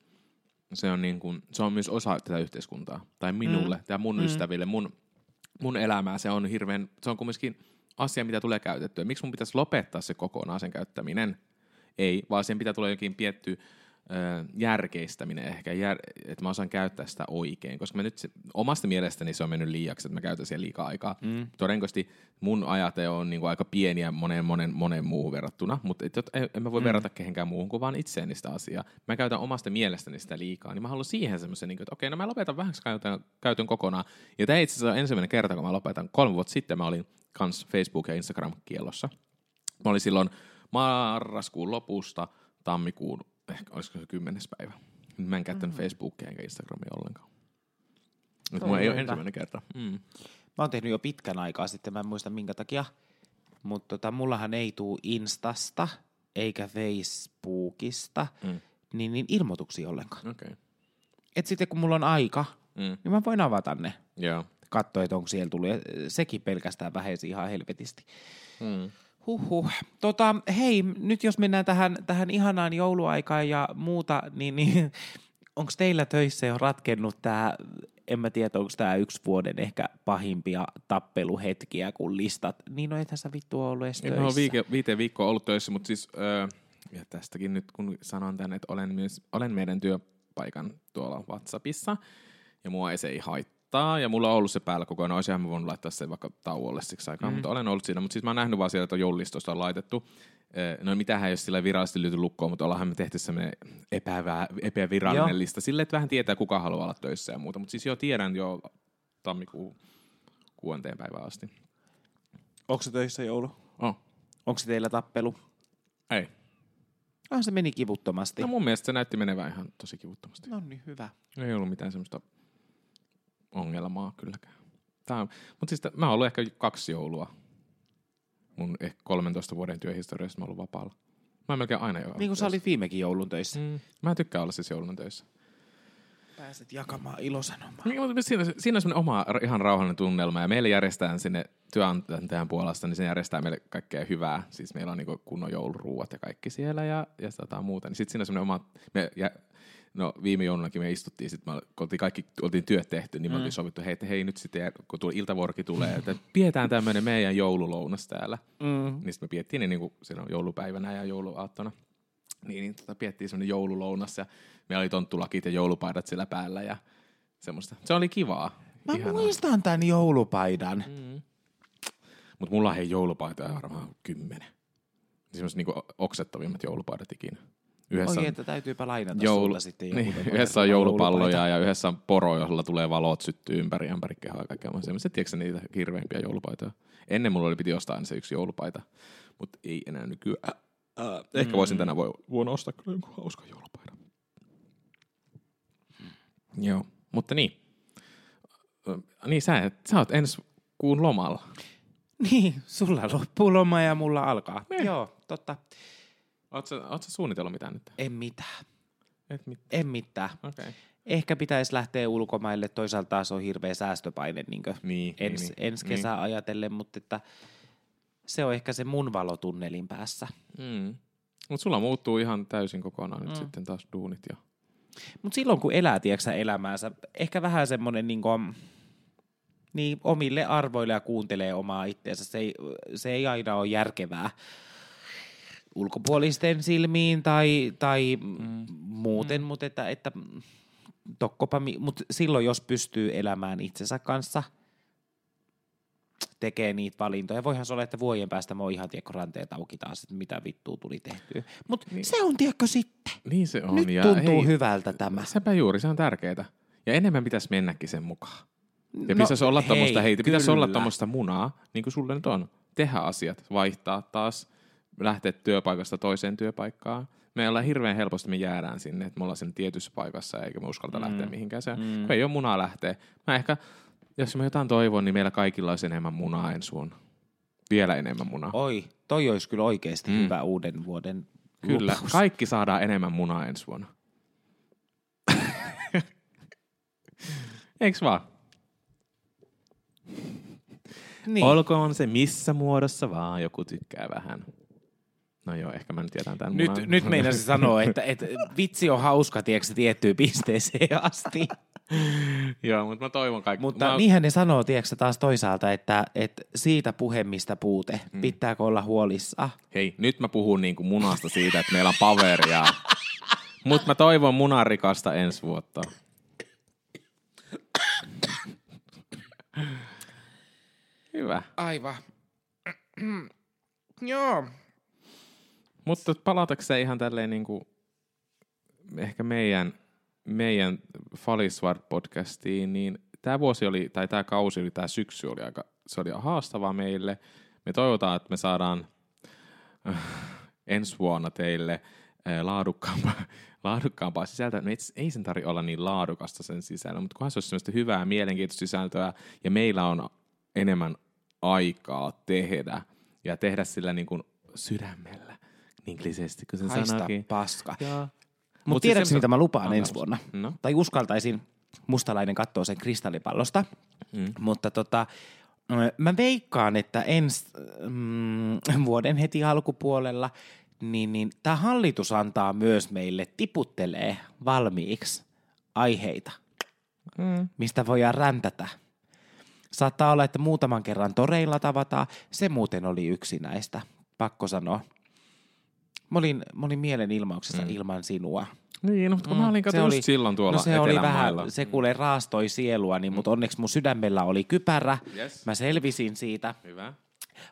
se on niin kuin, se on myös osa tätä yhteiskuntaa. Tai minulle, mm. tai mun mm. ystäville, mun, mun elämää. Se on hirveän, se on kumminkin asia, mitä tulee käytettyä. Miksi mun pitäisi lopettaa se kokonaan sen käyttäminen? Ei, vaan sen pitää tulla jokin pietty järkeistäminen ehkä, jär, että mä osaan käyttää sitä oikein, koska mä nyt se, omasta mielestäni se on mennyt liiaksi, että mä käytän siihen liikaa aikaa. Mm. Todennäköisesti mun ajate on niin kuin aika pieniä monen, monen, monen muuhun verrattuna, mutta et, et, en mä voi mm. verrata kehenkään muuhun kuin vaan itseäni sitä asiaa. Mä käytän omasta mielestäni sitä liikaa, niin mä haluan siihen semmoisen, niin että okei, no mä lopetan vähäksi käytön, käytön kokonaan. Ja tämä itse asiassa on ensimmäinen kerta, kun mä lopetan. Kolme vuotta sitten mä olin kans Facebook- ja Instagram-kielossa. Mä olin silloin marraskuun lopusta tammikuun, ehkä olisiko se kymmenes päivä. Mä en käyttänyt mm-hmm. Facebookia enkä Instagramia ollenkaan. Nyt mulla ei ole ensimmäinen kerta. Mm. Mä oon tehnyt jo pitkän aikaa sitten, mä en muista minkä takia. Mutta tota, mullahan ei tuu Instasta eikä Facebookista mm. niin, niin ilmoituksia ollenkaan. Okay. Et sitten kun mulla on aika, Mm. niin mä voin avata ne. Joo. Katsoa, että onko siellä tullut. Ja sekin pelkästään vähesi ihan helvetisti. Mm. Huhhuh. Tota, hei, nyt jos mennään tähän, tähän ihanaan jouluaikaan ja muuta, niin, niin onko teillä töissä jo ratkennut tämä, en mä tiedä, onko tämä yksi vuoden ehkä pahimpia tappeluhetkiä, kun listat, niin no ethän sä vittu ollut edes töissä. oon viike, viiteen viikkoa ollut töissä, mutta siis, öö, ja tästäkin nyt kun sanon tänne, että olen, myös, olen meidän työpaikan tuolla WhatsAppissa, ja mua ei se ei haittaa, ja mulla on ollut se päällä koko ajan, olisinhan mä voinut laittaa sen vaikka tauolle siksi aikaa, mm. mutta olen ollut siinä, mutta siis mä oon nähnyt vaan siellä, että joululistosta on laitettu, Öö, No mitähän ole sillä virallisesti lyöty lukkoon, mutta ollaanhan me tehty semmoinen epävä, epävirallinen lista sille, että vähän tietää, kuka haluaa olla töissä ja muuta. Mutta siis jo tiedän jo tammikuun kuudenteen päivään asti. Onko se töissä joulu? Oh. Onko se teillä tappelu? Ei. Ah, se meni kivuttomasti. No mun mielestä se näytti menevän ihan tosi kivuttomasti. No niin, hyvä. Ei ollut mitään semmoista ongelmaa kylläkään. Tää on, mutta siis t- mä oon ollut ehkä kaksi joulua mun ehkä 13 vuoden työhistoriassa mä oon ollut vapaalla. Mä melkein aina jo Niin kuin sä olit viimekin joulun töissä. Mm. Mä tykkään olla siis joulun töissä. Pääset jakamaan ilosanomaa. Niin, Siinä, siinä on semmoinen oma ihan rauhallinen tunnelma ja meille järjestetään sinne työnantajan puolesta, niin se järjestää meille kaikkea hyvää. Siis meillä on niinku kunnon jouluruuat ja kaikki siellä ja, ja tota muuta. Niin sitten siinä on semmoinen oma, me, ja, no viime joulunakin me istuttiin, sit me, oltiin kaikki oltiin työt tehty, niin me Mm. oltiin sovittu, hei, että hei nyt sitten, kun tuo iltavuorokin tulee, että pidetään tämmöinen meidän joululounas täällä. Mm. Niin sitten me piettiin niin, niin kuin silloin joulupäivänä ja jouluaattona. Niin, niin tota, piettiin semmoinen joululounas ja meillä oli tonttulakit ja joulupaidat siellä päällä ja semmoista. Se oli kivaa. Mä muistan tämän joulupaidan. Mm. Mutta mulla on hei joulupaitoja varmaan kymmenen. Semmoiset niinku oksettavimmat joulupaidat ikinä. Yhdessä Oi, on, että täytyypä lainata joulu, sulla sitten joku niin, yhdessä on joulupaita. joulupalloja ja yhdessä on poro, jolla tulee valot syttyy ympäri ympäri kehoa ja kaikkea semmoista. Tiedätkö niitä hirveimpiä joulupaitoja? Ennen mulla oli piti ostaa aina se yksi joulupaita, mutta ei enää nykyään. Äh, ehkä voisin tänä vu- vuonna ostaa kyllä jonkun hauskan joulupaidan. Joo, mutta niin. Niin sä, et- sä oot ensi kuun lomalla. Niin, sulla loppuu loma ja mulla alkaa. Niin. Joo, totta. Oot sä, oot sä suunnitellut mitään nyt? En mitään. Et mit, En mitään. okei. Okay. Ehkä pitäisi lähteä ulkomaille, toisaalta taas on hirveä säästöpaine niin Niin, ens, niin, ensi niin. kesää ajatellen, mutta että se on ehkä se mun valotunnelin päässä. Mm. Mutta sulla muuttuu ihan täysin kokonaan nyt Mm. sitten taas duunit. Ja... Mutta silloin kun elää, tiedätkö elämäänsä, ehkä vähän semmoinen niin kuin, niin omille arvoille ja kuuntelee omaa itseänsä. Se ei, se ei aina ole järkevää ulkopuolisten silmiin tai, tai mm. muuten, mm. mutta että, että tokkopa, mut silloin jos pystyy elämään itsensä kanssa, tekee niitä valintoja. Voihan se olla, että vuoden päästä mä oon ihan tiekko ranteet auki taas, että mitä vittua tuli tehtyä. Mutta niin. se on tiekko sitten. Niin se on. Nyt ja tuntuu hei, hyvältä tämä. Sepä juuri, se on tärkeää. Ja enemmän pitäisi mennäkin sen mukaan. Ja No, pitäisi olla tuommoista, hei, pitäisi olla tuommoista munaa, niin kuin sulle nyt on. Tehdä asiat, vaihtaa taas, lähteä työpaikasta toiseen työpaikkaan. Me ollaan hirveän helposti, me jäädään sinne, että me ollaan siinä tietyssä paikassa eikä me uskalta mm. lähteä mihinkään. Se, mm. kun ei ole munaa lähteä. Mä ehkä, jos mä jotain toivon, niin meillä kaikilla olisi enemmän munaa ensi vuonna. Vielä enemmän munaa. Oi, toi olisi kyllä oikeasti Mm. hyvä uuden vuoden Kyllä, lupaus. kaikki saadaan enemmän munaa ensi vuonna. Eiks vaan? Niin. Olkoon se missä muodossa vaan, joku tykkää vähän. No joo, ehkä mä nyt jätän tämän Nyt, munan. nyt meinasin sanoa, että, että vitsi on hauska, tiedätkö, tiettyyn pisteeseen asti. joo, mutta mä toivon kaikki. Mutta mä, niinhän ne sanoo, tiedätkö, taas toisaalta, että, että siitä puhemista puute, mm. pitääkö olla huolissa. Hei, nyt mä puhun niinku munasta siitä, että meillä on poweria. Mutta mä toivon munarikasta ensi vuotta. Hyvä. Aivan. Joo. Mutta palatakseen ihan tälleen niin kuin ehkä meidän, meidän Falisward-podcastiin, niin tämä vuosi oli, tai tämä kausi oli, tämä syksy oli aika, se oli haastavaa meille. Me toivotaan, että me saadaan äh, ensi vuonna teille äh, laadukkaampaa, laadukkaampaa sisältöä. No ei, ei sen tarvitse olla niin laadukasta sen sisällä, mutta kunhan se olisi sellaista hyvää, mielenkiintoista sisältöä, ja meillä on enemmän aikaa tehdä, ja tehdä sillä niin kuin sydämellä, niin kliseisesti kuin sen Haista sanaakin. paska. Joo. Mutta Mut tiedätkö, siis mitä mä lupaan Anna ensi vuonna? No. Tai uskaltaisin, mustalainen katsoa sen kristallipallosta. Mm. Mutta tota, mä veikkaan, että ensi mm, vuoden heti alkupuolella niin, niin tämä hallitus antaa myös meille, tiputtelee valmiiksi aiheita, Mm. mistä voidaan räntätä. Saattaa olla, että muutaman kerran toreilla tavataan. Se muuten oli yksi näistä, pakko sanoa. Mä olin, mä olin mielenilmauksessa mm. ilman sinua. Niin, mutta kun mä olin Se kato just silloin tuolla no se oli vähän, se kuule raastoi sielua, niin, mutta onneksi mun sydämellä oli kypärä. Yes. Mä selvisin siitä. Hyvä.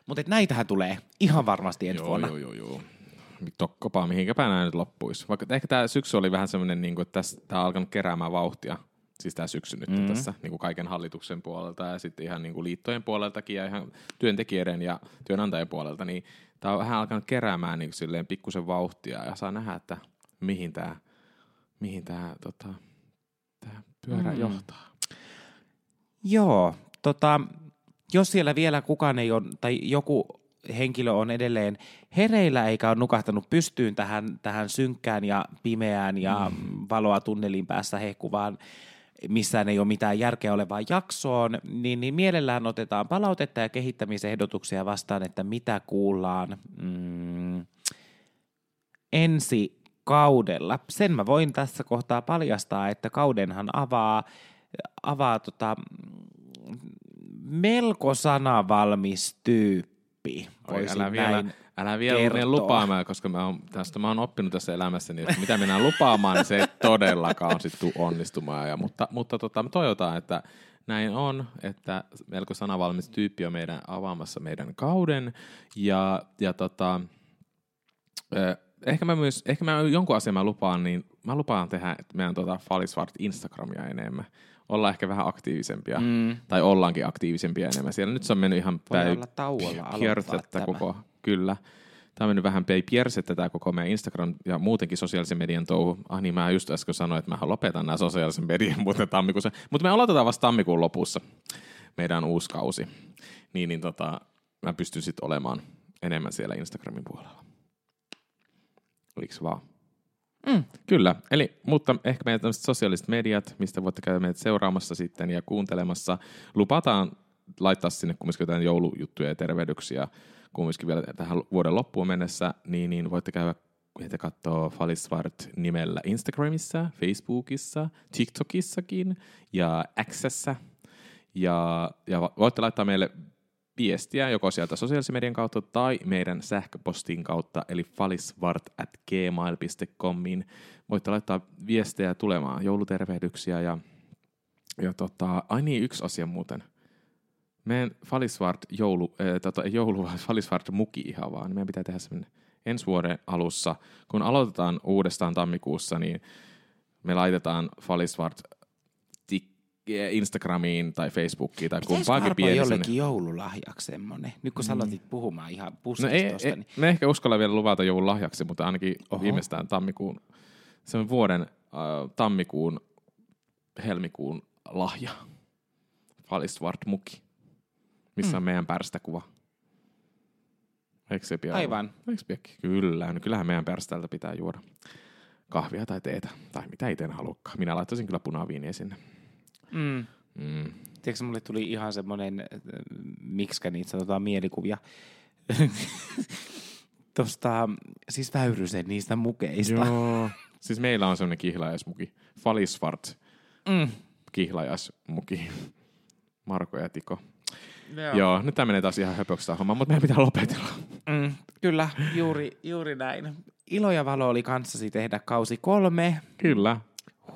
Mutta näitähän tulee ihan varmasti ensi Joo, vuonna. joo, joo, joo. Tokkopa, mihinkäpä nämä nyt loppuisi. Vaikka ehkä tämä syksy oli vähän semmoinen, niin kuin, että tämä on alkanut keräämään vauhtia. Siis tämä syksy nyt mm-hmm. tässä niin kuin kaiken hallituksen puolelta ja sitten ihan niin kuin liittojen puoleltakin ja ihan työntekijöiden ja työnantajien puolelta, niin tämä on vähän alkanut keräämään niin silleen pikkusen vauhtia ja saa nähdä, että mihin tämä mihin tää, tota, tää pyörä mm. johtaa. Joo, tota, jos siellä vielä kukaan ei ole, tai joku henkilö on edelleen hereillä eikä ole nukahtanut pystyyn tähän, tähän synkkään ja pimeään ja mm. valoa tunnelin päässä hehkuvaan, missään ei ole mitään järkeä olevaan jaksoon, niin, niin mielellään otetaan palautetta ja kehittämisehdotuksia vastaan, että mitä kuullaan mm, ensi kaudella. Sen mä voin tässä kohtaa paljastaa, että kaudenhan avaa, avaa tota, melko sanavalmis tyyppi. Oi, voisin älä vielä, näin älä vielä kertoa. mene lupaamaan, koska mä oon, tästä mä oon oppinut tässä elämässäni, että mitä mennään lupaamaan, niin se ei todellakaan sit tuu onnistumaan. Ja, mutta mutta tota, me toivotaan, että näin on, että melko sanavalmis tyyppi on meidän avaamassa meidän kauden. Ja, ja tota, eh, ehkä mä myös, ehkä mä jonkun asian mä lupaan, niin mä lupaan tehdä meidän tota Falisvart Instagramia enemmän. Ollaan ehkä vähän aktiivisempia, mm. tai ollaankin aktiivisempia enemmän siellä. Nyt se on mennyt ihan päin olla tämä. koko, kyllä. Tämä on mennyt vähän päin piersettä tämä koko meidän Instagram ja muutenkin sosiaalisen median touhu. Ah niin, mä just äsken sanoin, että mä lopetan nämä sosiaalisen median muuten tammikuussa. Mutta me aloitetaan vasta tammikuun lopussa meidän uusi kausi. Niin, niin tota, mä pystyn sitten olemaan enemmän siellä Instagramin puolella. Oliks vaan? Mm. Kyllä, eli, mutta ehkä meidän tämmöiset sosiaaliset mediat, mistä voitte käydä meidät seuraamassa sitten ja kuuntelemassa. Lupataan laittaa sinne kumminkin jotain joulujuttuja ja tervehdyksiä kumminkin vielä tähän vuoden loppuun mennessä, niin, niin voitte käydä meitä katsoa Falisvart nimellä Instagramissa, Facebookissa, TikTokissakin ja Xssä. Ja, ja voitte laittaa meille viestiä joko sieltä sosiaalisen median kautta tai meidän sähköpostin kautta, eli falisvart. Voitte laittaa viestejä tulemaan, joulutervehdyksiä ja, ja tota, ai niin, yksi asia muuten. Meidän Falisvart joulu, äh, tota, joulu, Falisvart muki ihan vaan. Meidän pitää tehdä semmoinen ensi vuoden alussa. Kun aloitetaan uudestaan tammikuussa, niin me laitetaan Falisvart Instagramiin tai Facebookiin tai kumpaankin semmonen- jollekin joululahjaksi semmonen? Nyt kun sä aloitit puhumaan ihan No pussista ei, tosta, ei, niin me ehkä uskalla vielä luvata joulun lahjaksi, mutta ainakin Oho. Viimeistään tammikuun, se on vuoden äh, tammikuun, helmikuun lahja. Falisvart muki, missä Mm. on meidän pärstäkuva. Eikö se pian Aivan. Eikö? Kyllä, no kyllähän meidän pärstältä pitää juoda kahvia tai teetä, tai mitä itse haluakaan. Minä laittaisin kyllä punaviiniä sinne. Mm. Mm. Tiedätkö, mulle tuli ihan semmoinen, miksi niitä sanotaan, mielikuvia. Tosta, siis Väyrysen niistä mukeista. Joo. Siis meillä on semmoinen kihlajaismuki. Falisvart Mm. kihlajaismuki. Marko ja Tiko. Joo. Joo, nyt tämä menee taas ihan höpöksi tämä homma, mutta meidän pitää lopetella. Mm, kyllä, juuri, juuri näin. ilo ja valo oli kanssasi tehdä kausi kolme. Kyllä.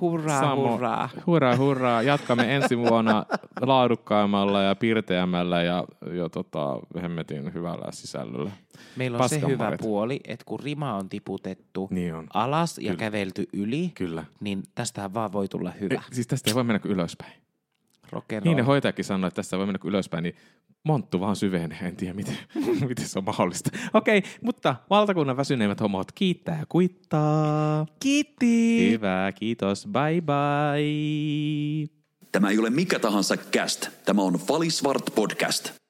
Hurraa, Samo- hurraa. Hurraa, hurraa. Jatkamme ensi vuonna laadukkaimmalla ja pirteämällä ja, ja tota, hemmetin hyvällä sisällöllä. Meillä on se hyvä puoli, että kun rima on tiputettu Niin on. alas ja Kyllä. kävelty yli, Kyllä. niin tästähän vaan voi tulla hyvä. E, siis tästä ei voi mennä ylöspäin. Rock Niin ne hoitajakin sanoi, että tästä voi mennä ylöspäin, niin monttu vaan syvenee. En tiedä, miten, miten se on mahdollista. Okei, mutta valtakunnan väsyneimmät homot kiittää ja kuittaa. Kiitti! Hyvä, kiitos. Bye bye. Tämä ei ole mikä tahansa cast. Tämä on Valisvart podcast.